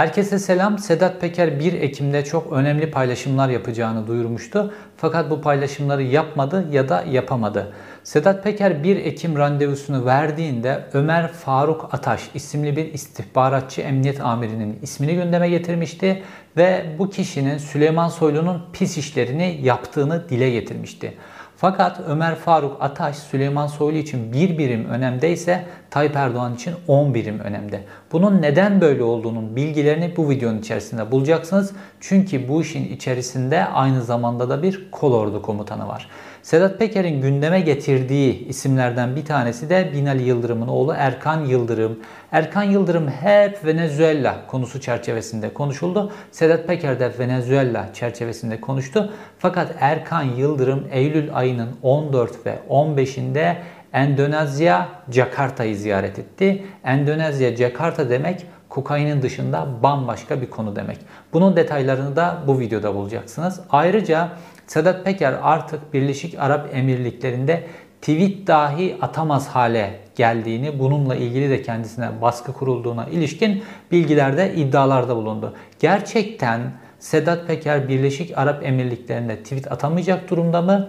Herkese selam. Sedat Peker 1 Ekim'de çok önemli paylaşımlar yapacağını duyurmuştu. Fakat bu paylaşımları yapmadı ya da yapamadı. Sedat Peker 1 Ekim randevusunu verdiğinde Ömer Faruk Ataş isimli bir istihbaratçı emniyet amirinin ismini gündeme getirmişti ve bu kişinin Süleyman Soylu'nun pis işlerini yaptığını dile getirmişti. Fakat Ömer Faruk Ataş Süleyman Soylu için bir birim önemdeyse Tayyip Erdoğan için 10 birim önemde. Bunun neden böyle olduğunun bilgilerini bu videonun içerisinde bulacaksınız. Çünkü bu işin içerisinde aynı zamanda da bir kolordu komutanı var. Sedat Peker'in gündeme getirdiği isimlerden bir tanesi de Binali Yıldırım'ın oğlu Erkan Yıldırım. Erkan Yıldırım hep Venezuela konusu çerçevesinde konuşuldu. Sedat Peker de Venezuela çerçevesinde konuştu. Fakat Erkan Yıldırım Eylül ayının 14 ve 15'inde Endonezya Jakarta'yı ziyaret etti. Endonezya Jakarta demek kokainin dışında bambaşka bir konu demek. Bunun detaylarını da bu videoda bulacaksınız. Ayrıca Sedat Peker artık Birleşik Arap Emirlikleri'nde tweet dahi atamaz hale geldiğini, bununla ilgili de kendisine baskı kurulduğuna ilişkin bilgilerde iddialarda bulundu. Gerçekten Sedat Peker Birleşik Arap Emirlikleri'nde tweet atamayacak durumda mı?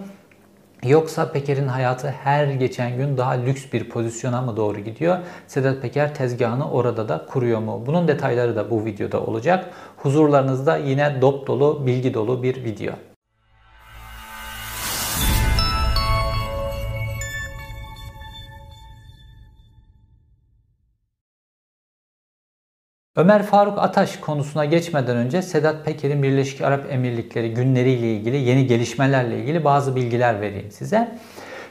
Yoksa Peker'in hayatı her geçen gün daha lüks bir pozisyona mı doğru gidiyor? Sedat Peker tezgahını orada da kuruyor mu? Bunun detayları da bu videoda olacak. Huzurlarınızda yine dop dolu, bilgi dolu bir video. Ömer Faruk Ataş konusuna geçmeden önce Sedat Peker'in Birleşik Arap Emirlikleri günleriyle ilgili yeni gelişmelerle ilgili bazı bilgiler vereyim size.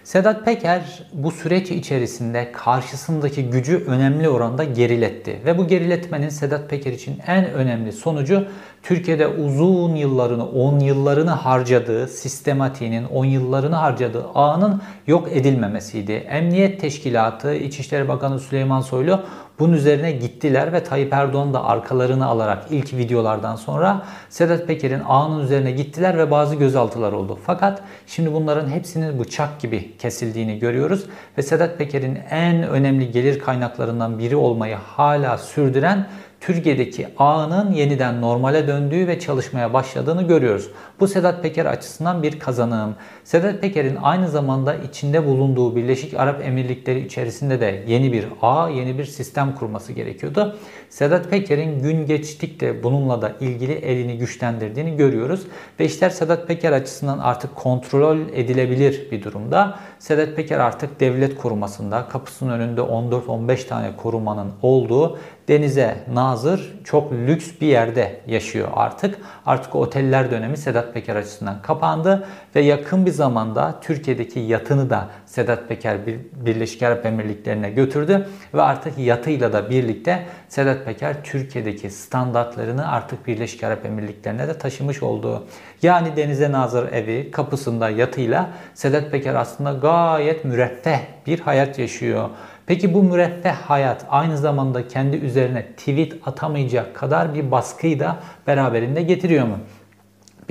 Sedat Peker bu süreç içerisinde karşısındaki gücü önemli oranda geriletti. Ve bu geriletmenin Sedat Peker için en önemli sonucu Türkiye'de uzun yıllarını, 10 yıllarını harcadığı, sistematiğinin 10 yıllarını harcadığı ağının yok edilmemesiydi. Emniyet Teşkilatı, İçişleri Bakanı Süleyman Soylu bunun üzerine gittiler ve Tayyip Erdoğan da arkalarını alarak ilk videolardan sonra Sedat Peker'in ağının üzerine gittiler ve bazı gözaltılar oldu. Fakat şimdi bunların hepsinin bıçak gibi kesildiğini görüyoruz ve Sedat Peker'in en önemli gelir kaynaklarından biri olmayı hala sürdüren Türkiye'deki ağının yeniden normale döndüğü ve çalışmaya başladığını görüyoruz. Bu Sedat Peker açısından bir kazanım. Sedat Peker'in aynı zamanda içinde bulunduğu Birleşik Arap Emirlikleri içerisinde de yeni bir ağ, yeni bir sistem kurması gerekiyordu. Sedat Peker'in gün geçtikçe bununla da ilgili elini güçlendirdiğini görüyoruz. Ve işler Sedat Peker açısından artık kontrol edilebilir bir durumda. Sedat Peker artık devlet korumasında kapısının önünde 14-15 tane korumanın olduğu denize nazır çok lüks bir yerde yaşıyor artık. Artık oteller dönemi Sedat Peker açısından kapandı ve yakın bir zamanda Türkiye'deki yatını da Sedat Peker Birleşik Arap Emirlikleri'ne götürdü ve artık yatıyla da birlikte Sedat Peker Türkiye'deki standartlarını artık Birleşik Arap Emirlikleri'ne de taşımış oldu. Yani denize nazır evi kapısında yatıyla Sedat Peker aslında gayet müreffeh bir hayat yaşıyor. Peki bu müreffeh hayat aynı zamanda kendi üzerine tweet atamayacak kadar bir baskıyı da beraberinde getiriyor mu?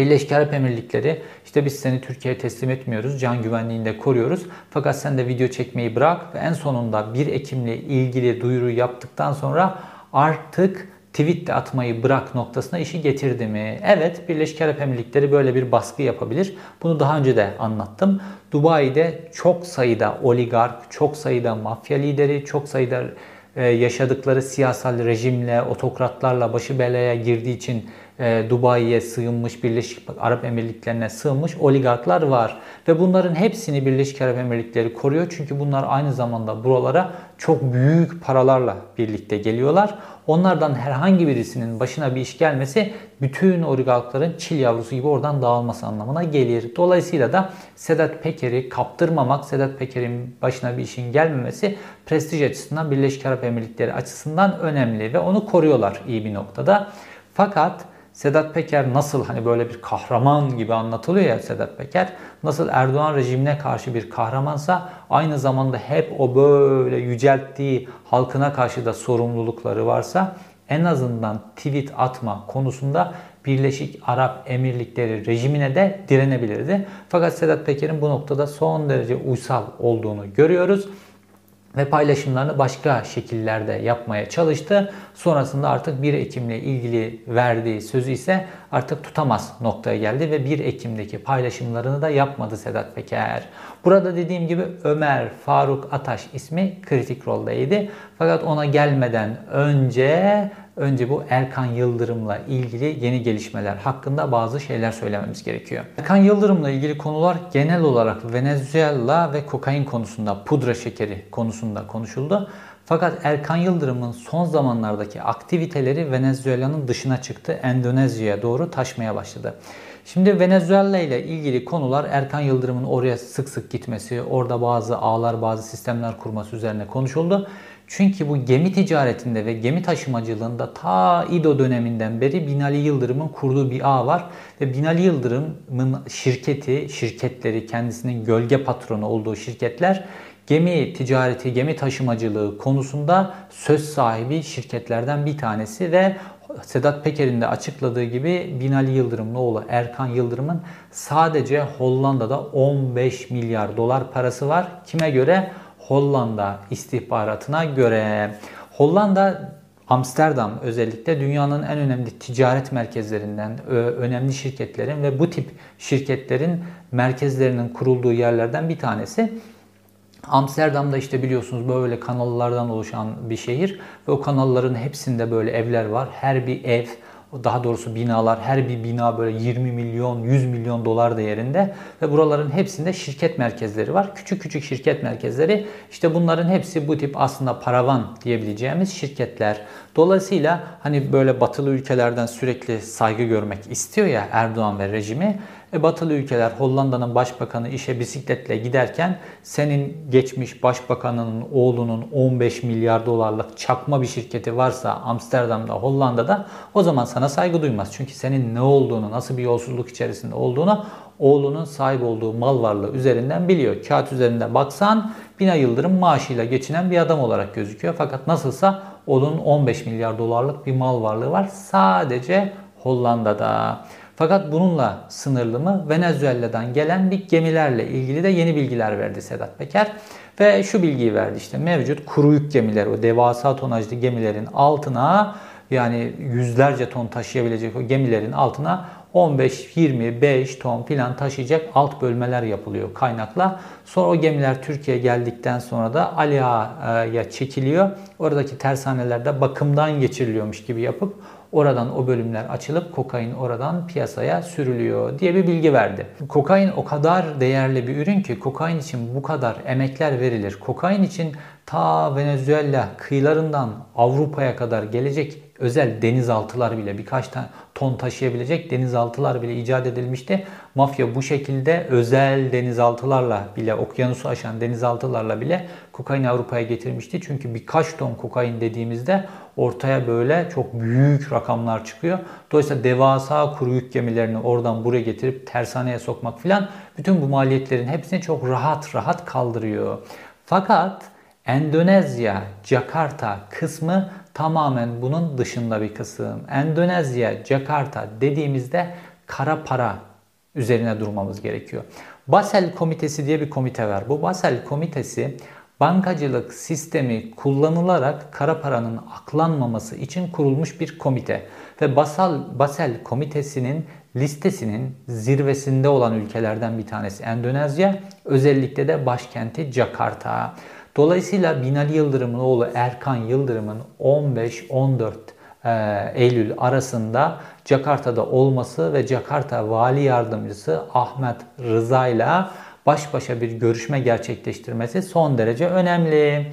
Birleşik Arap Emirlikleri işte biz seni Türkiye'ye teslim etmiyoruz, can güvenliğinde koruyoruz. Fakat sen de video çekmeyi bırak ve en sonunda 1 Ekim'le ilgili duyuru yaptıktan sonra artık tweet de atmayı bırak noktasına işi getirdi mi? Evet Birleşik Arap Emirlikleri böyle bir baskı yapabilir. Bunu daha önce de anlattım. Dubai'de çok sayıda oligark, çok sayıda mafya lideri, çok sayıda e, yaşadıkları siyasal rejimle, otokratlarla başı belaya girdiği için e, Dubai'ye sığınmış, Birleşik Arap Emirlikleri'ne sığınmış oligarklar var. Ve bunların hepsini Birleşik Arap Emirlikleri koruyor. Çünkü bunlar aynı zamanda buralara çok büyük paralarla birlikte geliyorlar. Onlardan herhangi birisinin başına bir iş gelmesi bütün oligarkların çil yavrusu gibi oradan dağılması anlamına gelir. Dolayısıyla da Sedat Peker'i kaptırmamak, Sedat Peker'in başına bir işin gelmemesi prestij açısından Birleşik Arap Emirlikleri açısından önemli ve onu koruyorlar iyi bir noktada. Fakat Sedat Peker nasıl hani böyle bir kahraman gibi anlatılıyor ya Sedat Peker. Nasıl Erdoğan rejimine karşı bir kahramansa aynı zamanda hep o böyle yücelttiği halkına karşı da sorumlulukları varsa en azından tweet atma konusunda Birleşik Arap Emirlikleri rejimine de direnebilirdi. Fakat Sedat Peker'in bu noktada son derece uysal olduğunu görüyoruz. Ve paylaşımlarını başka şekillerde yapmaya çalıştı. Sonrasında artık 1 Ekim'le ilgili verdiği sözü ise artık tutamaz noktaya geldi ve 1 Ekim'deki paylaşımlarını da yapmadı Sedat Peker. Burada dediğim gibi Ömer Faruk Ataş ismi kritik roldeydi. Fakat ona gelmeden önce önce bu Erkan Yıldırım'la ilgili yeni gelişmeler hakkında bazı şeyler söylememiz gerekiyor. Erkan Yıldırım'la ilgili konular genel olarak Venezuela ve kokain konusunda, pudra şekeri konusunda konuşuldu. Fakat Erkan Yıldırım'ın son zamanlardaki aktiviteleri Venezuela'nın dışına çıktı. Endonezya'ya doğru taşmaya başladı. Şimdi Venezuela ile ilgili konular Erkan Yıldırım'ın oraya sık sık gitmesi, orada bazı ağlar, bazı sistemler kurması üzerine konuşuldu. Çünkü bu gemi ticaretinde ve gemi taşımacılığında ta İdo döneminden beri Binali Yıldırım'ın kurduğu bir ağ var. Ve Binali Yıldırım'ın şirketi, şirketleri, kendisinin gölge patronu olduğu şirketler gemi ticareti, gemi taşımacılığı konusunda söz sahibi şirketlerden bir tanesi ve Sedat Peker'in de açıkladığı gibi Binali Yıldırım'ın oğlu Erkan Yıldırım'ın sadece Hollanda'da 15 milyar dolar parası var. Kime göre? Hollanda istihbaratına göre. Hollanda Amsterdam özellikle dünyanın en önemli ticaret merkezlerinden, önemli şirketlerin ve bu tip şirketlerin merkezlerinin kurulduğu yerlerden bir tanesi. Amsterdam'da işte biliyorsunuz böyle kanallardan oluşan bir şehir ve o kanalların hepsinde böyle evler var. Her bir ev daha doğrusu binalar her bir bina böyle 20 milyon 100 milyon dolar değerinde ve buraların hepsinde şirket merkezleri var. Küçük küçük şirket merkezleri işte bunların hepsi bu tip aslında paravan diyebileceğimiz şirketler. Dolayısıyla hani böyle batılı ülkelerden sürekli saygı görmek istiyor ya Erdoğan ve rejimi. E, batılı ülkeler Hollanda'nın başbakanı işe bisikletle giderken senin geçmiş başbakanının oğlunun 15 milyar dolarlık çakma bir şirketi varsa Amsterdam'da, Hollanda'da o zaman sana saygı duymaz. Çünkü senin ne olduğunu, nasıl bir yolsuzluk içerisinde olduğunu oğlunun sahip olduğu mal varlığı üzerinden biliyor. Kağıt üzerinde baksan Bina Yıldırım maaşıyla geçinen bir adam olarak gözüküyor. Fakat nasılsa onun 15 milyar dolarlık bir mal varlığı var sadece Hollanda'da. Fakat bununla sınırlı mı? Venezuela'dan gelen bir gemilerle ilgili de yeni bilgiler verdi Sedat Peker. Ve şu bilgiyi verdi işte mevcut kuru yük gemiler o devasa tonajlı gemilerin altına yani yüzlerce ton taşıyabilecek o gemilerin altına 15-25 ton filan taşıyacak alt bölmeler yapılıyor kaynakla. Sonra o gemiler Türkiye'ye geldikten sonra da Aliağa'ya çekiliyor. Oradaki tersanelerde bakımdan geçiriliyormuş gibi yapıp Oradan o bölümler açılıp kokain oradan piyasaya sürülüyor diye bir bilgi verdi. Kokain o kadar değerli bir ürün ki kokain için bu kadar emekler verilir. Kokain için ta Venezuela kıyılarından Avrupa'ya kadar gelecek özel denizaltılar bile birkaç tane ton taşıyabilecek denizaltılar bile icat edilmişti. Mafya bu şekilde özel denizaltılarla bile okyanusu aşan denizaltılarla bile kokain Avrupa'ya getirmişti. Çünkü birkaç ton kokain dediğimizde ortaya böyle çok büyük rakamlar çıkıyor. Dolayısıyla devasa kuru yük gemilerini oradan buraya getirip tersaneye sokmak filan bütün bu maliyetlerin hepsini çok rahat rahat kaldırıyor. Fakat Endonezya, Jakarta kısmı tamamen bunun dışında bir kısım. Endonezya, Jakarta dediğimizde kara para üzerine durmamız gerekiyor. Basel Komitesi diye bir komite var. Bu Basel Komitesi bankacılık sistemi kullanılarak kara paranın aklanmaması için kurulmuş bir komite. Ve Basel, Basel Komitesi'nin listesinin zirvesinde olan ülkelerden bir tanesi Endonezya, özellikle de başkenti Jakarta. Dolayısıyla Binali Yıldırım'ın oğlu Erkan Yıldırım'ın 15-14 e, Eylül arasında Jakarta'da olması ve Jakarta Vali Yardımcısı Ahmet Rıza ile baş başa bir görüşme gerçekleştirmesi son derece önemli.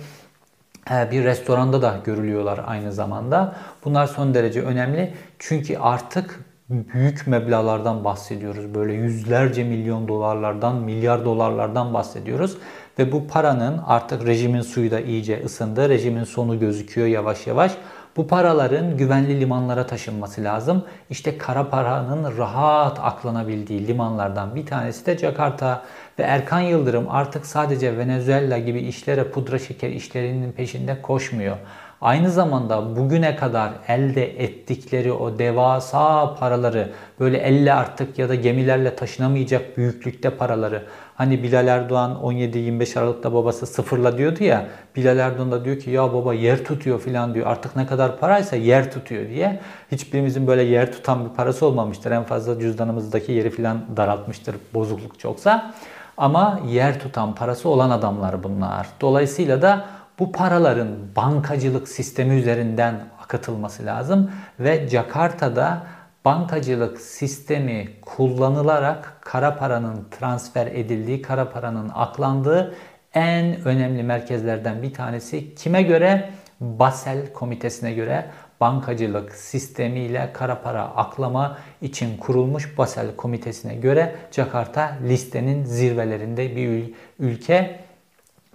E, bir restoranda da görülüyorlar aynı zamanda. Bunlar son derece önemli. Çünkü artık büyük meblalardan bahsediyoruz. Böyle yüzlerce milyon dolarlardan, milyar dolarlardan bahsediyoruz. Ve bu paranın artık rejimin suyu da iyice ısındı. Rejimin sonu gözüküyor yavaş yavaş. Bu paraların güvenli limanlara taşınması lazım. İşte kara paranın rahat aklanabildiği limanlardan bir tanesi de Jakarta. Ve Erkan Yıldırım artık sadece Venezuela gibi işlere pudra şeker işlerinin peşinde koşmuyor. Aynı zamanda bugüne kadar elde ettikleri o devasa paraları böyle elle artık ya da gemilerle taşınamayacak büyüklükte paraları hani Bilal Erdoğan 17-25 Aralık'ta babası sıfırla diyordu ya Bilal Erdoğan da diyor ki ya baba yer tutuyor filan diyor. Artık ne kadar paraysa yer tutuyor diye. Hiçbirimizin böyle yer tutan bir parası olmamıştır. En fazla cüzdanımızdaki yeri filan daraltmıştır bozukluk çoksa. Ama yer tutan parası olan adamlar bunlar. Dolayısıyla da bu paraların bankacılık sistemi üzerinden akıtılması lazım ve Jakarta'da bankacılık sistemi kullanılarak kara paranın transfer edildiği, kara paranın aklandığı en önemli merkezlerden bir tanesi kime göre? Basel komitesine göre bankacılık sistemiyle kara para aklama için kurulmuş Basel komitesine göre Jakarta listenin zirvelerinde bir ülke,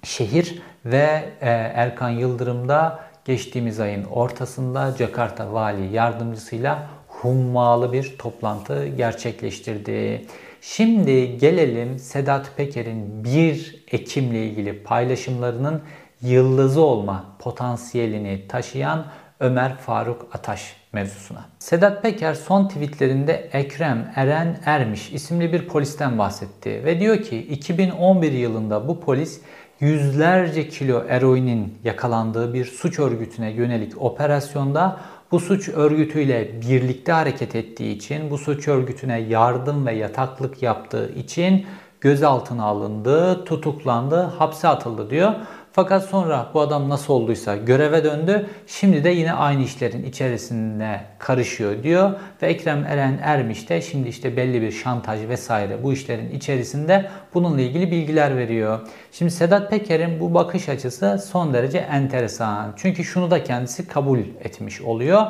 şehir ve e, Erkan Yıldırım da geçtiğimiz ayın ortasında Jakarta Vali Yardımcısıyla hummalı bir toplantı gerçekleştirdi. Şimdi gelelim Sedat Peker'in 1 Ekim'le ilgili paylaşımlarının yıldızı olma potansiyelini taşıyan Ömer Faruk Ataş mevzusuna. Sedat Peker son tweetlerinde Ekrem Eren Ermiş isimli bir polisten bahsetti ve diyor ki 2011 yılında bu polis yüzlerce kilo eroinin yakalandığı bir suç örgütüne yönelik operasyonda bu suç örgütüyle birlikte hareket ettiği için, bu suç örgütüne yardım ve yataklık yaptığı için gözaltına alındı, tutuklandı, hapse atıldı diyor. Fakat sonra bu adam nasıl olduysa göreve döndü. Şimdi de yine aynı işlerin içerisinde karışıyor diyor. Ve Ekrem Eren Ermiş de şimdi işte belli bir şantaj vesaire bu işlerin içerisinde bununla ilgili bilgiler veriyor. Şimdi Sedat Peker'in bu bakış açısı son derece enteresan. Çünkü şunu da kendisi kabul etmiş oluyor.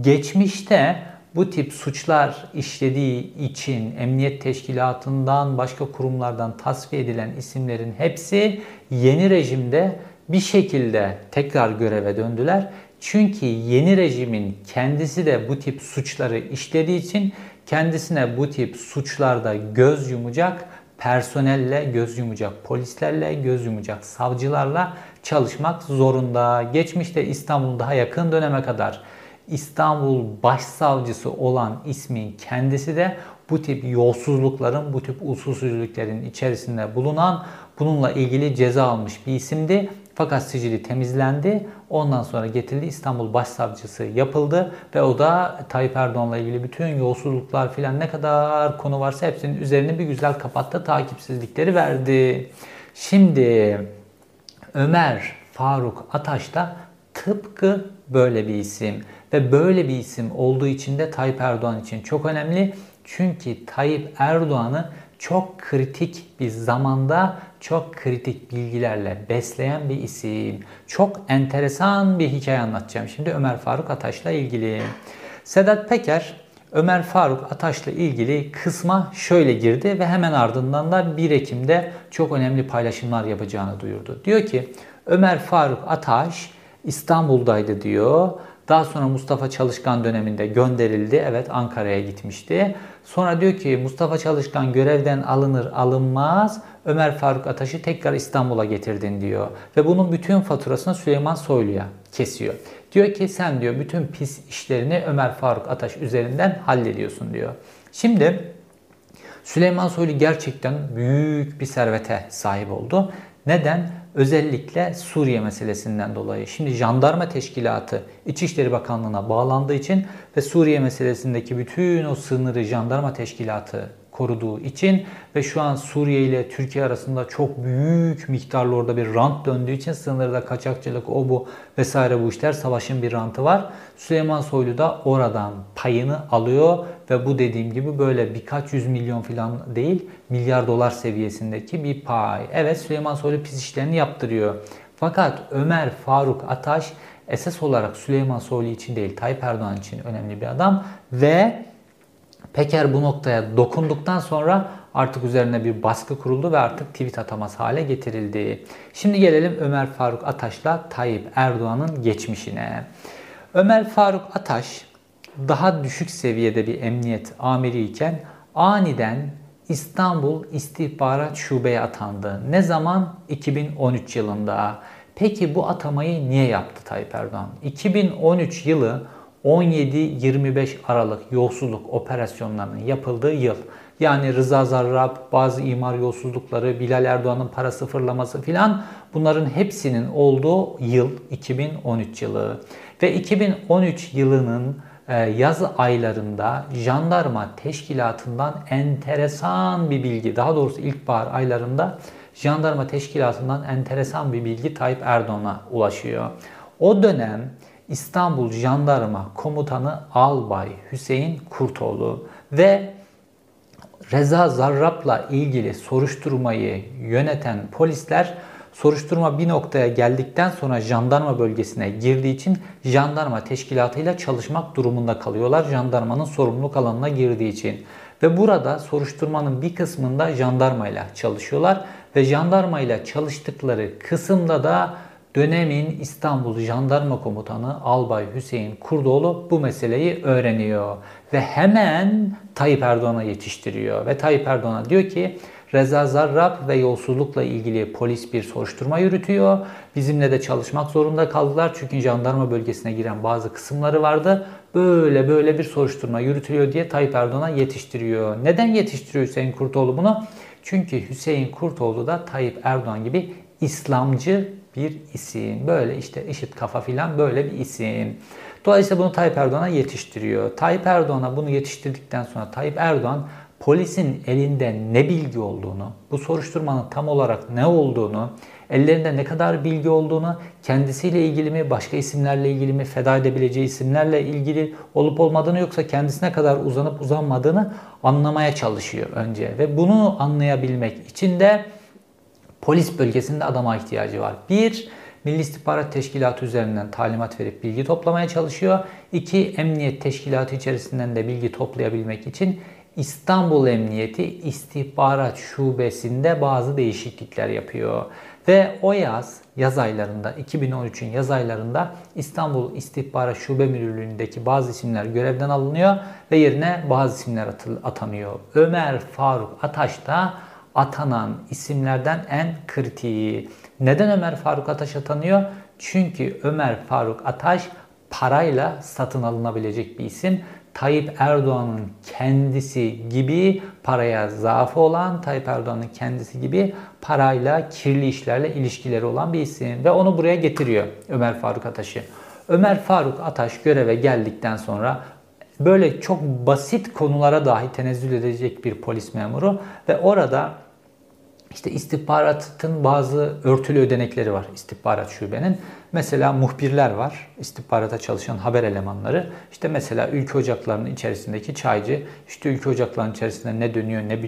Geçmişte bu tip suçlar işlediği için emniyet teşkilatından başka kurumlardan tasfiye edilen isimlerin hepsi yeni rejimde bir şekilde tekrar göreve döndüler. Çünkü yeni rejimin kendisi de bu tip suçları işlediği için kendisine bu tip suçlarda göz yumacak personelle göz yumacak, polislerle göz yumacak, savcılarla çalışmak zorunda. Geçmişte İstanbul daha yakın döneme kadar İstanbul Başsavcısı olan ismin kendisi de bu tip yolsuzlukların, bu tip usulsüzlüklerin içerisinde bulunan bununla ilgili ceza almış bir isimdi. Fakat sicili temizlendi. Ondan sonra getirildi İstanbul Başsavcısı yapıldı ve o da Tayyip Erdoğan'la ilgili bütün yolsuzluklar filan ne kadar konu varsa hepsinin üzerini bir güzel kapattı. Takipsizlikleri verdi. Şimdi Ömer Faruk Ataş da tıpkı böyle bir isim. Ve böyle bir isim olduğu için de Tayyip Erdoğan için çok önemli. Çünkü Tayyip Erdoğan'ı çok kritik bir zamanda çok kritik bilgilerle besleyen bir isim. Çok enteresan bir hikaye anlatacağım şimdi Ömer Faruk Ataş'la ilgili. Sedat Peker Ömer Faruk Ataş'la ilgili kısma şöyle girdi ve hemen ardından da 1 Ekim'de çok önemli paylaşımlar yapacağını duyurdu. Diyor ki Ömer Faruk Ataş İstanbul'daydı diyor. Daha sonra Mustafa Çalışkan döneminde gönderildi. Evet Ankara'ya gitmişti. Sonra diyor ki Mustafa Çalışkan görevden alınır alınmaz Ömer Faruk Ataş'ı tekrar İstanbul'a getirdin diyor. Ve bunun bütün faturasını Süleyman Soylu'ya kesiyor. Diyor ki sen diyor bütün pis işlerini Ömer Faruk Ataş üzerinden hallediyorsun diyor. Şimdi Süleyman Soylu gerçekten büyük bir servete sahip oldu. Neden? Özellikle Suriye meselesinden dolayı. Şimdi jandarma teşkilatı İçişleri Bakanlığı'na bağlandığı için ve Suriye meselesindeki bütün o sınırı jandarma teşkilatı koruduğu için ve şu an Suriye ile Türkiye arasında çok büyük miktarlı orada bir rant döndüğü için sınırda kaçakçılık o bu vesaire bu işler savaşın bir rantı var. Süleyman Soylu da oradan payını alıyor ve bu dediğim gibi böyle birkaç yüz milyon falan değil milyar dolar seviyesindeki bir pay. Evet Süleyman Soylu pis işlerini yaptırıyor. Fakat Ömer Faruk Ataş esas olarak Süleyman Soylu için değil Tayyip Erdoğan için önemli bir adam ve Peker bu noktaya dokunduktan sonra artık üzerine bir baskı kuruldu ve artık tweet atamaz hale getirildi. Şimdi gelelim Ömer Faruk Ataş'la Tayyip Erdoğan'ın geçmişine. Ömer Faruk Ataş daha düşük seviyede bir emniyet amiri iken aniden İstanbul İstihbarat Şube'ye atandı. Ne zaman? 2013 yılında. Peki bu atamayı niye yaptı Tayyip Erdoğan? 2013 yılı 17-25 Aralık yolsuzluk operasyonlarının yapıldığı yıl. Yani Rıza Zarrab, bazı imar yolsuzlukları, Bilal Erdoğan'ın para sıfırlaması filan bunların hepsinin olduğu yıl 2013 yılı. Ve 2013 yılının e, yaz aylarında jandarma teşkilatından enteresan bir bilgi, daha doğrusu ilkbahar aylarında jandarma teşkilatından enteresan bir bilgi Tayyip Erdoğan'a ulaşıyor. O dönem İstanbul Jandarma Komutanı Albay Hüseyin Kurtoğlu ve Reza Zarrab'la ilgili soruşturmayı yöneten polisler soruşturma bir noktaya geldikten sonra jandarma bölgesine girdiği için jandarma teşkilatıyla çalışmak durumunda kalıyorlar. Jandarmanın sorumluluk alanına girdiği için. Ve burada soruşturmanın bir kısmında jandarmayla çalışıyorlar ve jandarmayla çalıştıkları kısımda da dönemin İstanbul Jandarma Komutanı Albay Hüseyin Kurdoğlu bu meseleyi öğreniyor ve hemen Tayyip Erdoğan'a yetiştiriyor ve Tayyip Erdoğan'a diyor ki Reza Zarrab ve yolsuzlukla ilgili polis bir soruşturma yürütüyor. Bizimle de çalışmak zorunda kaldılar çünkü jandarma bölgesine giren bazı kısımları vardı. Böyle böyle bir soruşturma yürütülüyor diye Tayyip Erdoğan'a yetiştiriyor. Neden yetiştiriyor Hüseyin Kurtoğlu bunu? Çünkü Hüseyin Kurtoğlu da Tayyip Erdoğan gibi İslamcı bir isim. Böyle işte eşit kafa filan böyle bir isim. Dolayısıyla bunu Tayyip Erdoğan'a yetiştiriyor. Tayyip Erdoğan'a bunu yetiştirdikten sonra Tayyip Erdoğan polisin elinde ne bilgi olduğunu, bu soruşturmanın tam olarak ne olduğunu, ellerinde ne kadar bilgi olduğunu, kendisiyle ilgili mi, başka isimlerle ilgili mi, feda edebileceği isimlerle ilgili olup olmadığını yoksa kendisine kadar uzanıp uzanmadığını anlamaya çalışıyor önce. Ve bunu anlayabilmek için de polis bölgesinde adama ihtiyacı var. Bir, Milli İstihbarat Teşkilatı üzerinden talimat verip bilgi toplamaya çalışıyor. İki, Emniyet Teşkilatı içerisinden de bilgi toplayabilmek için İstanbul Emniyeti İstihbarat Şubesi'nde bazı değişiklikler yapıyor. Ve o yaz, yaz aylarında, 2013'ün yaz aylarında İstanbul İstihbarat Şube Müdürlüğü'ndeki bazı isimler görevden alınıyor ve yerine bazı isimler atanıyor. Ömer Faruk Ataş da atanan isimlerden en kritiği. Neden Ömer Faruk Ataş atanıyor? Çünkü Ömer Faruk Ataş parayla satın alınabilecek bir isim. Tayyip Erdoğan'ın kendisi gibi paraya zaafı olan, Tayyip Erdoğan'ın kendisi gibi parayla, kirli işlerle ilişkileri olan bir isim. Ve onu buraya getiriyor Ömer Faruk Ataş'ı. Ömer Faruk Ataş göreve geldikten sonra böyle çok basit konulara dahi tenezzül edecek bir polis memuru ve orada işte istihbaratın bazı örtülü ödenekleri var istihbarat şubenin. Mesela muhbirler var, istihbarata çalışan haber elemanları. İşte mesela ülke ocaklarının içerisindeki çaycı, işte ülke ocaklarının içerisinde ne dönüyor, ne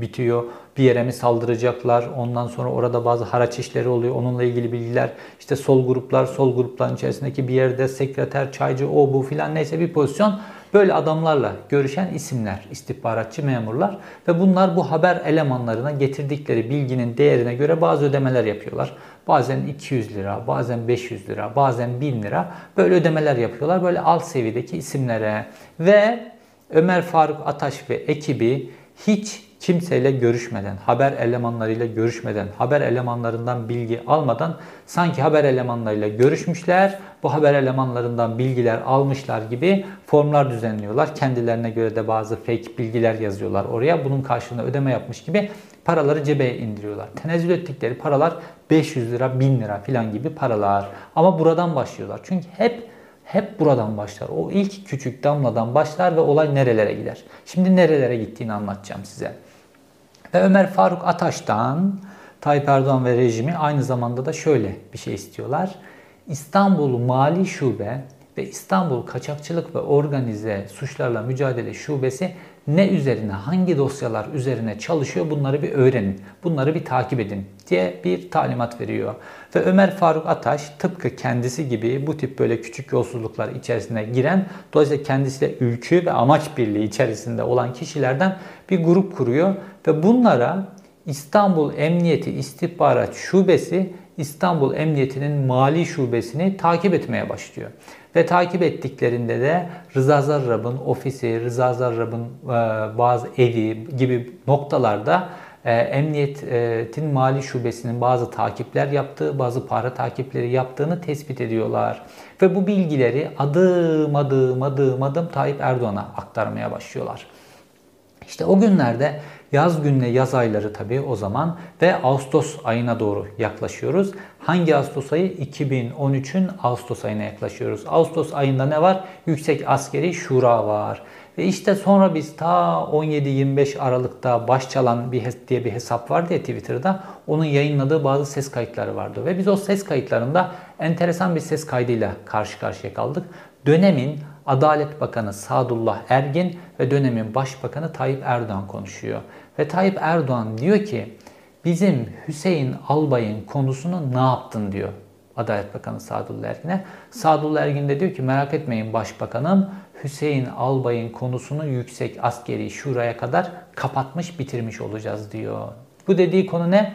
bitiyor, bir yere mi saldıracaklar, ondan sonra orada bazı haraç işleri oluyor, onunla ilgili bilgiler, işte sol gruplar, sol grupların içerisindeki bir yerde sekreter, çaycı, o bu filan. Neyse bir pozisyon Böyle adamlarla görüşen isimler, istihbaratçı memurlar ve bunlar bu haber elemanlarına getirdikleri bilginin değerine göre bazı ödemeler yapıyorlar. Bazen 200 lira, bazen 500 lira, bazen 1000 lira böyle ödemeler yapıyorlar. Böyle alt seviyedeki isimlere ve Ömer Faruk Ataş ve ekibi hiç kimseyle görüşmeden, haber elemanlarıyla görüşmeden, haber elemanlarından bilgi almadan sanki haber elemanlarıyla görüşmüşler, bu haber elemanlarından bilgiler almışlar gibi formlar düzenliyorlar. Kendilerine göre de bazı fake bilgiler yazıyorlar oraya. Bunun karşılığında ödeme yapmış gibi paraları cebe indiriyorlar. Tenezzül ettikleri paralar 500 lira, 1000 lira falan gibi paralar. Ama buradan başlıyorlar. Çünkü hep hep buradan başlar. O ilk küçük damladan başlar ve olay nerelere gider. Şimdi nerelere gittiğini anlatacağım size. Ve Ömer Faruk Ataş'tan Tayyip Erdoğan ve rejimi aynı zamanda da şöyle bir şey istiyorlar. İstanbul Mali Şube ve İstanbul Kaçakçılık ve Organize Suçlarla Mücadele Şubesi ne üzerine, hangi dosyalar üzerine çalışıyor bunları bir öğrenin. Bunları bir takip edin diye bir talimat veriyor. Ve Ömer Faruk Ataş tıpkı kendisi gibi bu tip böyle küçük yolsuzluklar içerisine giren, dolayısıyla kendisiyle ülkü ve amaç birliği içerisinde olan kişilerden bir grup kuruyor ve bunlara İstanbul Emniyeti İstihbarat Şubesi İstanbul Emniyeti'nin mali şubesini takip etmeye başlıyor. Ve takip ettiklerinde de Rıza Zarrab'ın ofisi, Rıza Zarrab'ın e, bazı evi gibi noktalarda e, emniyetin mali şubesinin bazı takipler yaptığı, bazı para takipleri yaptığını tespit ediyorlar. Ve bu bilgileri adım adım adım adım Tayyip Erdoğan'a aktarmaya başlıyorlar. İşte o günlerde yaz gününe yaz ayları tabii o zaman ve Ağustos ayına doğru yaklaşıyoruz. Hangi Ağustos ayı? 2013'ün Ağustos ayına yaklaşıyoruz. Ağustos ayında ne var? Yüksek Askeri Şura var. Ve işte sonra biz ta 17-25 Aralık'ta baş çalan bir diye bir hesap vardı ya Twitter'da. Onun yayınladığı bazı ses kayıtları vardı. Ve biz o ses kayıtlarında enteresan bir ses kaydıyla karşı karşıya kaldık. Dönemin Adalet Bakanı Sadullah Ergin ve dönemin Başbakanı Tayyip Erdoğan konuşuyor. Ve Tayyip Erdoğan diyor ki bizim Hüseyin Albay'ın konusunu ne yaptın diyor Adalet Bakanı Sadullah Ergin'e. Sadullah Ergin de diyor ki merak etmeyin Başbakanım Hüseyin Albay'ın konusunu yüksek askeri şuraya kadar kapatmış bitirmiş olacağız diyor. Bu dediği konu ne?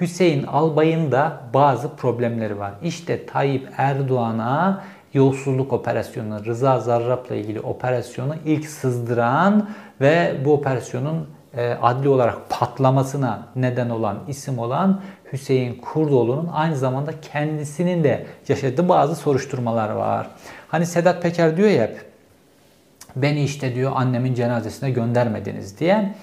Hüseyin Albay'ın da bazı problemleri var. İşte Tayyip Erdoğan'a yolsuzluk operasyonu, Rıza Zarrab'la ilgili operasyonu ilk sızdıran ve bu operasyonun adli olarak patlamasına neden olan isim olan Hüseyin Kurdoğlu'nun aynı zamanda kendisinin de yaşadığı bazı soruşturmalar var. Hani Sedat Peker diyor ya hep beni işte diyor annemin cenazesine göndermediniz diye.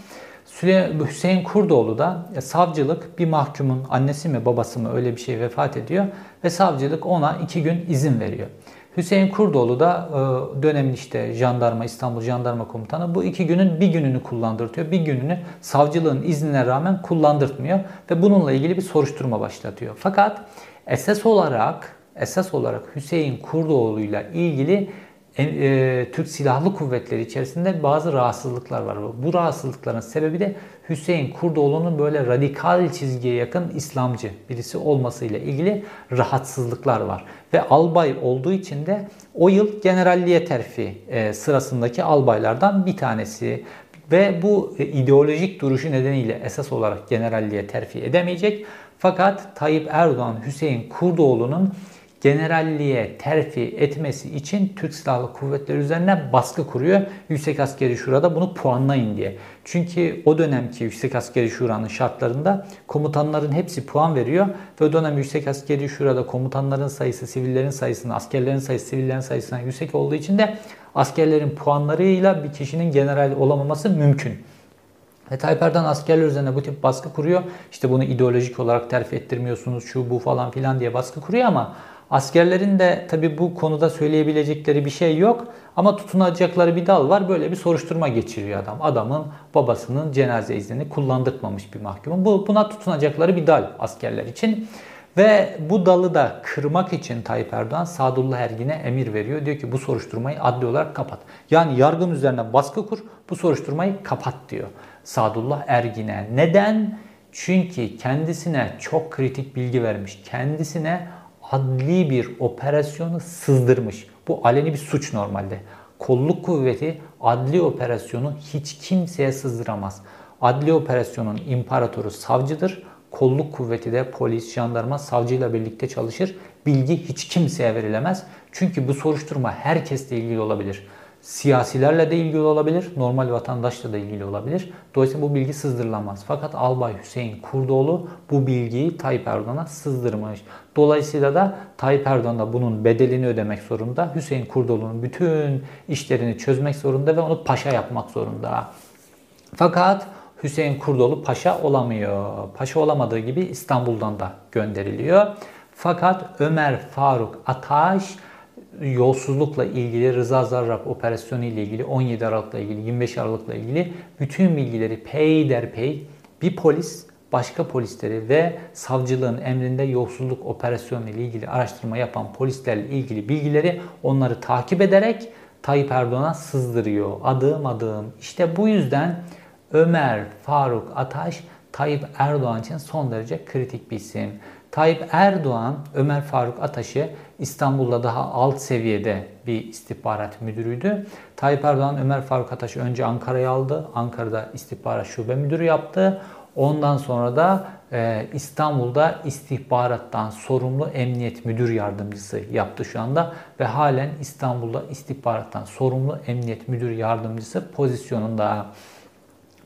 Hüseyin Kurdoğlu da e, savcılık bir mahkumun annesi mi babası mı öyle bir şey vefat ediyor ve savcılık ona iki gün izin veriyor. Hüseyin Kurdoğlu da e, dönemin işte jandarma İstanbul Jandarma Komutanı bu iki günün bir gününü kullandırtıyor. Bir gününü savcılığın iznine rağmen kullandırtmıyor ve bununla ilgili bir soruşturma başlatıyor. Fakat esas olarak esas olarak Hüseyin Kurdoğlu ile ilgili e, Türk Silahlı Kuvvetleri içerisinde bazı rahatsızlıklar var. Bu rahatsızlıkların sebebi de Hüseyin Kurdoğlu'nun böyle radikal çizgiye yakın İslamcı birisi olmasıyla ilgili rahatsızlıklar var. Ve albay olduğu için de o yıl generalliğe terfi e, sırasındaki albaylardan bir tanesi. Ve bu e, ideolojik duruşu nedeniyle esas olarak generalliğe terfi edemeyecek. Fakat Tayyip Erdoğan Hüseyin Kurdoğlu'nun generalliğe terfi etmesi için Türk Silahlı Kuvvetleri üzerine baskı kuruyor. Yüksek Askeri Şura'da bunu puanlayın diye. Çünkü o dönemki Yüksek Askeri Şura'nın şartlarında komutanların hepsi puan veriyor. Ve o dönem Yüksek Askeri Şura'da komutanların sayısı, sivillerin sayısına, askerlerin sayısı, sivillerin sayısına yüksek olduğu için de askerlerin puanlarıyla bir kişinin general olamaması mümkün. Ve Tayyip Erdoğan askerler üzerine bu tip baskı kuruyor. İşte bunu ideolojik olarak terfi ettirmiyorsunuz, şu bu falan filan diye baskı kuruyor ama Askerlerin de tabi bu konuda söyleyebilecekleri bir şey yok ama tutunacakları bir dal var. Böyle bir soruşturma geçiriyor adam. Adamın babasının cenaze iznini kullandırtmamış bir mahkumun. Bu, buna tutunacakları bir dal askerler için. Ve bu dalı da kırmak için Tayyip Erdoğan Sadullah Ergin'e emir veriyor. Diyor ki bu soruşturmayı adli olarak kapat. Yani yargın üzerine baskı kur, bu soruşturmayı kapat diyor Sadullah Ergin'e. Neden? Çünkü kendisine çok kritik bilgi vermiş. Kendisine adli bir operasyonu sızdırmış. Bu aleni bir suç normalde. Kolluk kuvveti adli operasyonu hiç kimseye sızdıramaz. Adli operasyonun imparatoru savcıdır. Kolluk kuvveti de polis, jandarma, savcıyla birlikte çalışır. Bilgi hiç kimseye verilemez. Çünkü bu soruşturma herkesle ilgili olabilir siyasilerle de ilgili olabilir, normal vatandaşla da ilgili olabilir. Dolayısıyla bu bilgi sızdırılamaz. Fakat Albay Hüseyin Kurdoğlu bu bilgiyi Tayyip Erdoğan'a sızdırmış. Dolayısıyla da Tayyip Erdoğan da bunun bedelini ödemek zorunda. Hüseyin Kurdoğlu'nun bütün işlerini çözmek zorunda ve onu paşa yapmak zorunda. Fakat Hüseyin Kurdoğlu paşa olamıyor. Paşa olamadığı gibi İstanbul'dan da gönderiliyor. Fakat Ömer Faruk Ataş yolsuzlukla ilgili Rıza Zarrab operasyonu ile ilgili 17 Aralık'la ilgili 25 Aralık'la ilgili bütün bilgileri peyderpey bir polis başka polisleri ve savcılığın emrinde yolsuzluk operasyonu ile ilgili araştırma yapan polislerle ilgili bilgileri onları takip ederek Tayyip Erdoğan'a sızdırıyor adım adım. İşte bu yüzden Ömer Faruk Ataş Tayyip Erdoğan için son derece kritik bir isim. Tayyip Erdoğan, Ömer Faruk Ataş'ı İstanbul'da daha alt seviyede bir istihbarat müdürüydü. Tayyip Erdoğan Ömer Faruk Ataş'ı önce Ankara'ya aldı. Ankara'da istihbarat şube müdürü yaptı. Ondan sonra da e, İstanbul'da istihbarattan sorumlu emniyet müdür yardımcısı yaptı şu anda ve halen İstanbul'da istihbarattan sorumlu emniyet müdür yardımcısı pozisyonunda.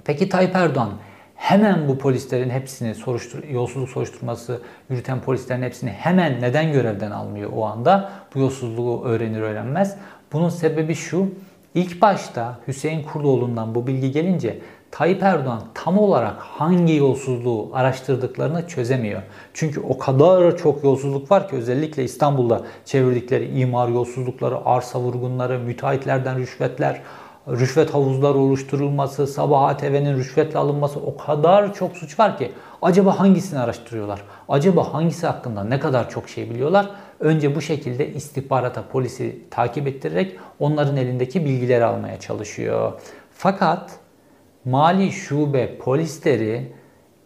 Peki Tayyip Erdoğan hemen bu polislerin hepsini soruştur yolsuzluk soruşturması yürüten polislerin hepsini hemen neden görevden almıyor o anda? Bu yolsuzluğu öğrenir öğrenmez. Bunun sebebi şu. İlk başta Hüseyin Kurdoğlu'ndan bu bilgi gelince Tayyip Erdoğan tam olarak hangi yolsuzluğu araştırdıklarını çözemiyor. Çünkü o kadar çok yolsuzluk var ki özellikle İstanbul'da çevirdikleri imar yolsuzlukları, arsa vurgunları, müteahhitlerden rüşvetler, rüşvet havuzları oluşturulması, Sabah TV'nin rüşvetle alınması o kadar çok suç var ki acaba hangisini araştırıyorlar? Acaba hangisi hakkında ne kadar çok şey biliyorlar? Önce bu şekilde istihbarata polisi takip ettirerek onların elindeki bilgileri almaya çalışıyor. Fakat mali şube polisleri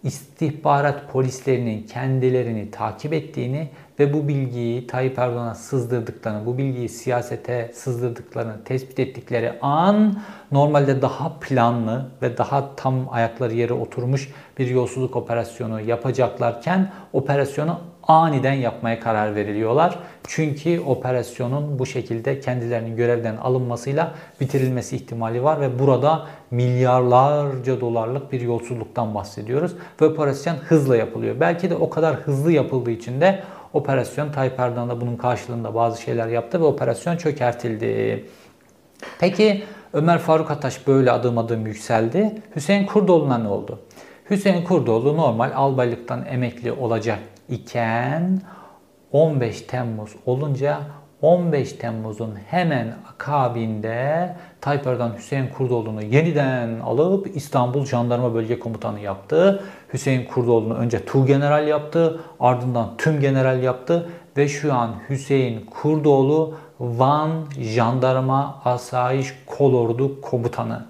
istihbarat polislerinin kendilerini takip ettiğini ve bu bilgiyi Tayyip Erdoğan'a sızdırdıklarını, bu bilgiyi siyasete sızdırdıklarını tespit ettikleri an normalde daha planlı ve daha tam ayakları yere oturmuş bir yolsuzluk operasyonu yapacaklarken operasyonu aniden yapmaya karar veriliyorlar. Çünkü operasyonun bu şekilde kendilerinin görevden alınmasıyla bitirilmesi ihtimali var ve burada milyarlarca dolarlık bir yolsuzluktan bahsediyoruz ve operasyon hızla yapılıyor. Belki de o kadar hızlı yapıldığı için de operasyon Tayyip Erdoğan da bunun karşılığında bazı şeyler yaptı ve operasyon çökertildi. Peki Ömer Faruk Ataş böyle adım adım yükseldi. Hüseyin Kurdoğlu'na ne oldu? Hüseyin Kurdoğlu normal albaylıktan emekli olacak iken 15 Temmuz olunca 15 Temmuz'un hemen akabinde Tayyip Erdoğan Hüseyin Kurdoğlu'nu yeniden alıp İstanbul Jandarma Bölge Komutanı yaptı. Hüseyin Kurdoğlu'nu önce Tuğgeneral yaptı, ardından Tüm General yaptı ve şu an Hüseyin Kurdoğlu Van Jandarma Asayiş Kolordu Komutanı.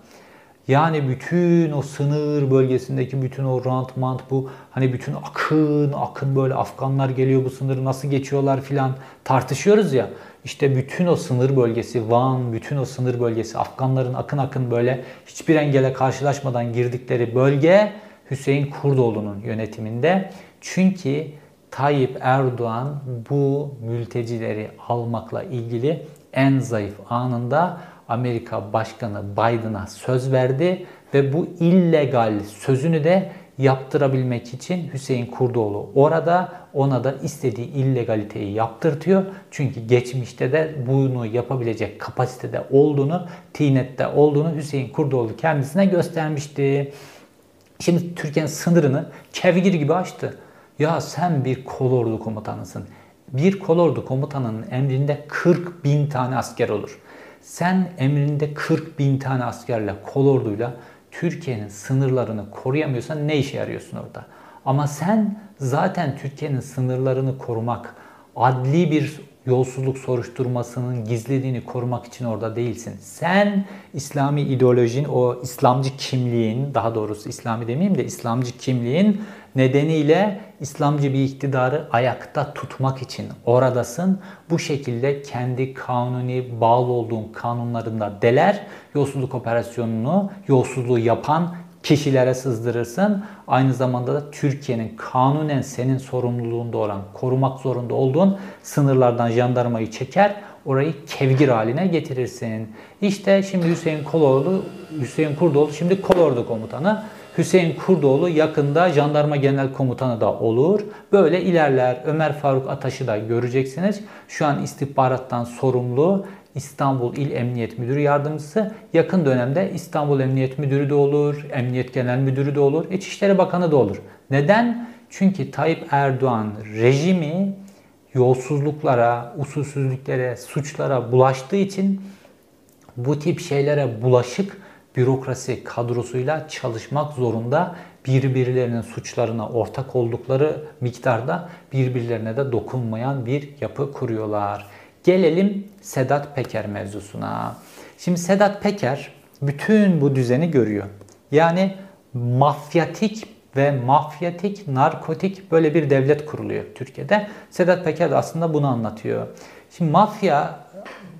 Yani bütün o sınır bölgesindeki bütün o rant mant bu hani bütün akın akın böyle Afganlar geliyor bu sınırı nasıl geçiyorlar filan tartışıyoruz ya. İşte bütün o sınır bölgesi Van, bütün o sınır bölgesi Afganların akın akın böyle hiçbir engele karşılaşmadan girdikleri bölge Hüseyin Kurdoğlu'nun yönetiminde. Çünkü Tayyip Erdoğan bu mültecileri almakla ilgili en zayıf anında Amerika Başkanı Biden'a söz verdi ve bu illegal sözünü de yaptırabilmek için Hüseyin Kurdoğlu orada ona da istediği illegaliteyi yaptırtıyor. Çünkü geçmişte de bunu yapabilecek kapasitede olduğunu, tinette olduğunu Hüseyin Kurdoğlu kendisine göstermişti. Şimdi Türkiye'nin sınırını kevgir gibi açtı. Ya sen bir kolordu komutanısın. Bir kolordu komutanının emrinde 40 bin tane asker olur. Sen emrinde 40 bin tane askerle, kolorduyla Türkiye'nin sınırlarını koruyamıyorsan ne işe yarıyorsun orada? Ama sen zaten Türkiye'nin sınırlarını korumak, adli bir yolsuzluk soruşturmasının gizlediğini korumak için orada değilsin. Sen İslami ideolojin, o İslamcı kimliğin, daha doğrusu İslami demeyeyim de İslamcı kimliğin nedeniyle İslamcı bir iktidarı ayakta tutmak için oradasın. Bu şekilde kendi kanuni bağlı olduğun kanunlarında deler, yolsuzluk operasyonunu, yolsuzluğu yapan kişilere sızdırırsın. Aynı zamanda da Türkiye'nin kanunen senin sorumluluğunda olan, korumak zorunda olduğun sınırlardan jandarmayı çeker, orayı kevgir haline getirirsin. İşte şimdi Hüseyin Koloğlu, Hüseyin Kurdoğlu şimdi Kolordu komutanı. Hüseyin Kurdoğlu yakında jandarma genel komutanı da olur. Böyle ilerler. Ömer Faruk Ataş'ı da göreceksiniz. Şu an istihbarattan sorumlu İstanbul İl Emniyet Müdürü Yardımcısı. Yakın dönemde İstanbul Emniyet Müdürü de olur, Emniyet Genel Müdürü de olur, İçişleri Bakanı da olur. Neden? Çünkü Tayyip Erdoğan rejimi yolsuzluklara, usulsüzlüklere, suçlara bulaştığı için bu tip şeylere bulaşık bürokrasi kadrosuyla çalışmak zorunda birbirlerinin suçlarına ortak oldukları miktarda birbirlerine de dokunmayan bir yapı kuruyorlar. Gelelim Sedat Peker mevzusuna. Şimdi Sedat Peker bütün bu düzeni görüyor. Yani mafyatik ve mafyatik, narkotik böyle bir devlet kuruluyor Türkiye'de. Sedat Peker de aslında bunu anlatıyor. Şimdi mafya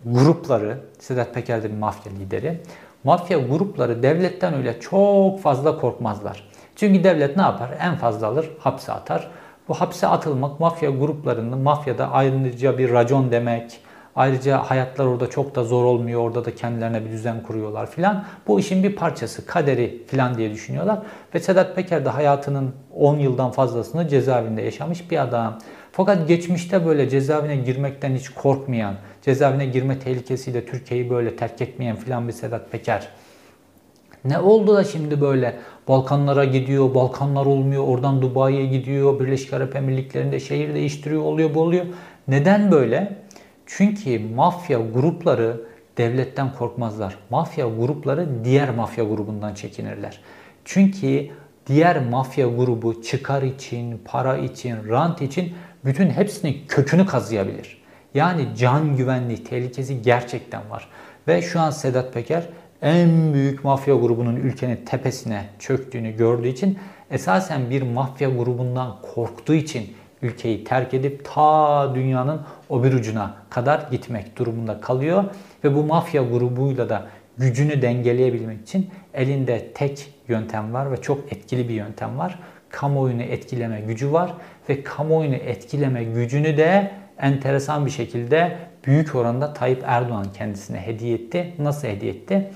grupları, Sedat Peker de bir mafya lideri. Mafya grupları devletten öyle çok fazla korkmazlar. Çünkü devlet ne yapar? En fazla alır, hapse atar. Bu hapse atılmak mafya gruplarının, mafyada ayrıca bir racon demek, Ayrıca hayatlar orada çok da zor olmuyor. Orada da kendilerine bir düzen kuruyorlar filan. Bu işin bir parçası, kaderi filan diye düşünüyorlar. Ve Sedat Peker de hayatının 10 yıldan fazlasını cezaevinde yaşamış bir adam. Fakat geçmişte böyle cezaevine girmekten hiç korkmayan, cezaevine girme tehlikesiyle Türkiye'yi böyle terk etmeyen filan bir Sedat Peker. Ne oldu da şimdi böyle Balkanlara gidiyor, Balkanlar olmuyor, oradan Dubai'ye gidiyor, Birleşik Arap Emirlikleri'nde şehir değiştiriyor, oluyor bu oluyor. Neden böyle? Çünkü mafya grupları devletten korkmazlar. Mafya grupları diğer mafya grubundan çekinirler. Çünkü diğer mafya grubu çıkar için, para için, rant için bütün hepsinin kökünü kazıyabilir. Yani can güvenliği tehlikesi gerçekten var. Ve şu an Sedat Peker en büyük mafya grubunun ülkenin tepesine çöktüğünü gördüğü için esasen bir mafya grubundan korktuğu için ülkeyi terk edip ta dünyanın o bir ucuna kadar gitmek durumunda kalıyor ve bu mafya grubuyla da gücünü dengeleyebilmek için elinde tek yöntem var ve çok etkili bir yöntem var. Kamuoyunu etkileme gücü var ve kamuoyunu etkileme gücünü de enteresan bir şekilde büyük oranda Tayyip Erdoğan kendisine hediye etti. Nasıl hediye etti?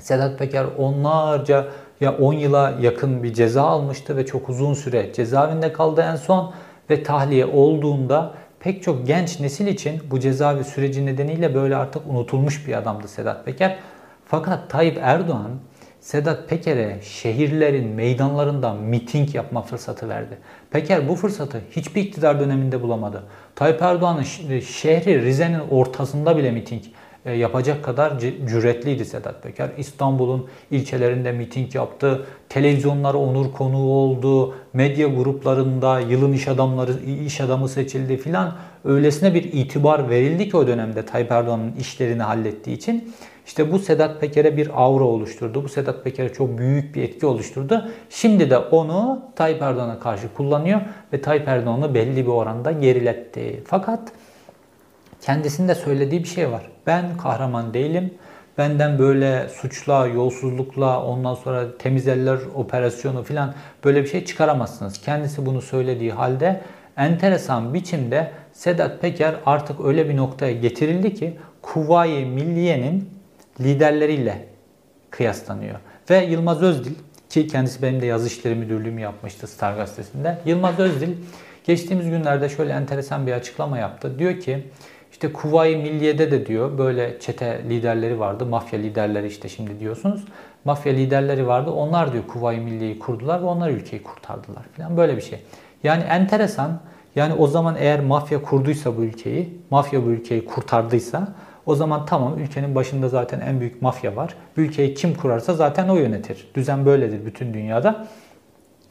Sedat Peker onlarca ya 10 yıla yakın bir ceza almıştı ve çok uzun süre cezaevinde kaldı en son ve tahliye olduğunda pek çok genç nesil için bu cezaevi süreci nedeniyle böyle artık unutulmuş bir adamdı Sedat Peker. Fakat Tayyip Erdoğan Sedat Peker'e şehirlerin meydanlarında miting yapma fırsatı verdi. Peker bu fırsatı hiçbir iktidar döneminde bulamadı. Tayyip Erdoğan'ın şehri Rize'nin ortasında bile miting yapacak kadar cüretliydi Sedat Peker. İstanbul'un ilçelerinde miting yaptı. Televizyonlara onur konuğu oldu. Medya gruplarında yılın iş adamları iş adamı seçildi filan. Öylesine bir itibar verildi ki o dönemde Tayyip Erdoğan'ın işlerini hallettiği için. İşte bu Sedat Peker'e bir aura oluşturdu. Bu Sedat Peker'e çok büyük bir etki oluşturdu. Şimdi de onu Tayyip Erdoğan'a karşı kullanıyor ve Tayyip Erdoğan'ı belli bir oranda geriletti. Fakat kendisinde söylediği bir şey var. Ben kahraman değilim. Benden böyle suçla, yolsuzlukla, ondan sonra temiz eller operasyonu falan böyle bir şey çıkaramazsınız. Kendisi bunu söylediği halde enteresan biçimde Sedat Peker artık öyle bir noktaya getirildi ki Kuvayi Milliye'nin liderleriyle kıyaslanıyor. Ve Yılmaz Özdil ki kendisi benim de yazı işleri müdürlüğümü yapmıştı Star Gazetesi'nde. Yılmaz Özdil geçtiğimiz günlerde şöyle enteresan bir açıklama yaptı. Diyor ki işte Kuvayi Milliye'de de diyor böyle çete liderleri vardı. Mafya liderleri işte şimdi diyorsunuz. Mafya liderleri vardı. Onlar diyor Kuvayi Milliye'yi kurdular ve onlar ülkeyi kurtardılar falan böyle bir şey. Yani enteresan. Yani o zaman eğer mafya kurduysa bu ülkeyi, mafya bu ülkeyi kurtardıysa o zaman tamam ülkenin başında zaten en büyük mafya var. Ülkeyi kim kurarsa zaten o yönetir. Düzen böyledir bütün dünyada.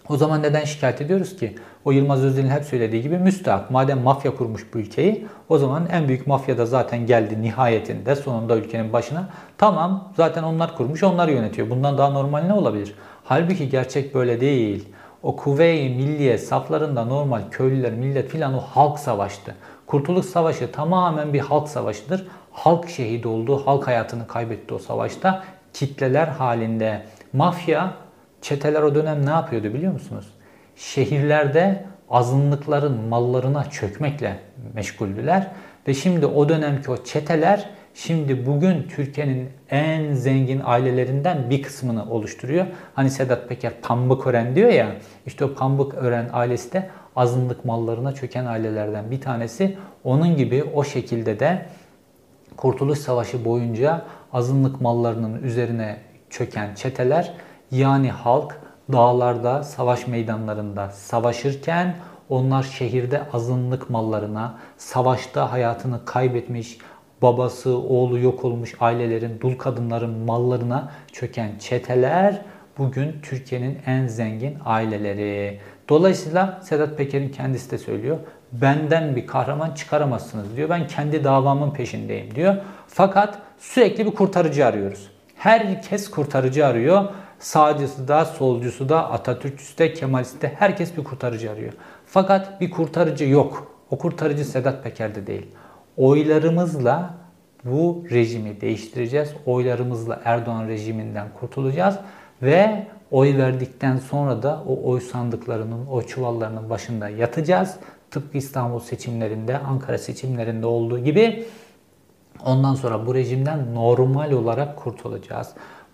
O zaman neden şikayet ediyoruz ki? O Yılmaz Özdil'in hep söylediği gibi müstahak. Madem mafya kurmuş bu ülkeyi o zaman en büyük mafya da zaten geldi nihayetinde sonunda ülkenin başına. Tamam zaten onlar kurmuş onlar yönetiyor. Bundan daha normal ne olabilir? Halbuki gerçek böyle değil. O kuvve-i milliye saflarında normal köylüler, millet filan o halk savaştı. Kurtuluş Savaşı tamamen bir halk savaşıdır. Halk şehit oldu, halk hayatını kaybetti o savaşta. Kitleler halinde. Mafya Çeteler o dönem ne yapıyordu biliyor musunuz? Şehirlerde azınlıkların mallarına çökmekle meşguldüler. Ve şimdi o dönemki o çeteler şimdi bugün Türkiye'nin en zengin ailelerinden bir kısmını oluşturuyor. Hani Sedat Peker pambık ören diyor ya işte o pambık ören ailesi de azınlık mallarına çöken ailelerden bir tanesi. Onun gibi o şekilde de Kurtuluş Savaşı boyunca azınlık mallarının üzerine çöken çeteler yani halk dağlarda, savaş meydanlarında savaşırken onlar şehirde azınlık mallarına, savaşta hayatını kaybetmiş, babası, oğlu yok olmuş ailelerin, dul kadınların mallarına çöken çeteler bugün Türkiye'nin en zengin aileleri. Dolayısıyla Sedat Peker'in kendisi de söylüyor. Benden bir kahraman çıkaramazsınız diyor. Ben kendi davamın peşindeyim diyor. Fakat sürekli bir kurtarıcı arıyoruz. Herkes kurtarıcı arıyor. Sağcısı da, solcusu da, Atatürkçüsü de, Kemalist de herkes bir kurtarıcı arıyor. Fakat bir kurtarıcı yok. O kurtarıcı Sedat Peker'de değil. Oylarımızla bu rejimi değiştireceğiz. Oylarımızla Erdoğan rejiminden kurtulacağız ve oy verdikten sonra da o oy sandıklarının, o çuvallarının başında yatacağız. Tıpkı İstanbul seçimlerinde, Ankara seçimlerinde olduğu gibi Ondan sonra bu rejimden normal olarak kurtulacağız.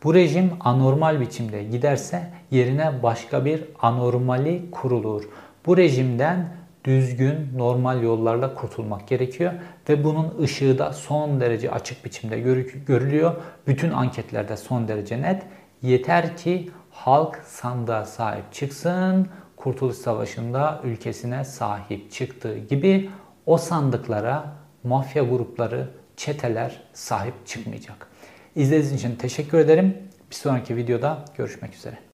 Bu rejim anormal biçimde giderse yerine başka bir anormali kurulur. Bu rejimden düzgün, normal yollarla kurtulmak gerekiyor ve bunun ışığı da son derece açık biçimde görülüyor. Bütün anketlerde son derece net. Yeter ki halk sandığa sahip çıksın, Kurtuluş Savaşı'nda ülkesine sahip çıktığı gibi o sandıklara mafya grupları, çeteler sahip çıkmayacak. İzlediğiniz için teşekkür ederim. Bir sonraki videoda görüşmek üzere.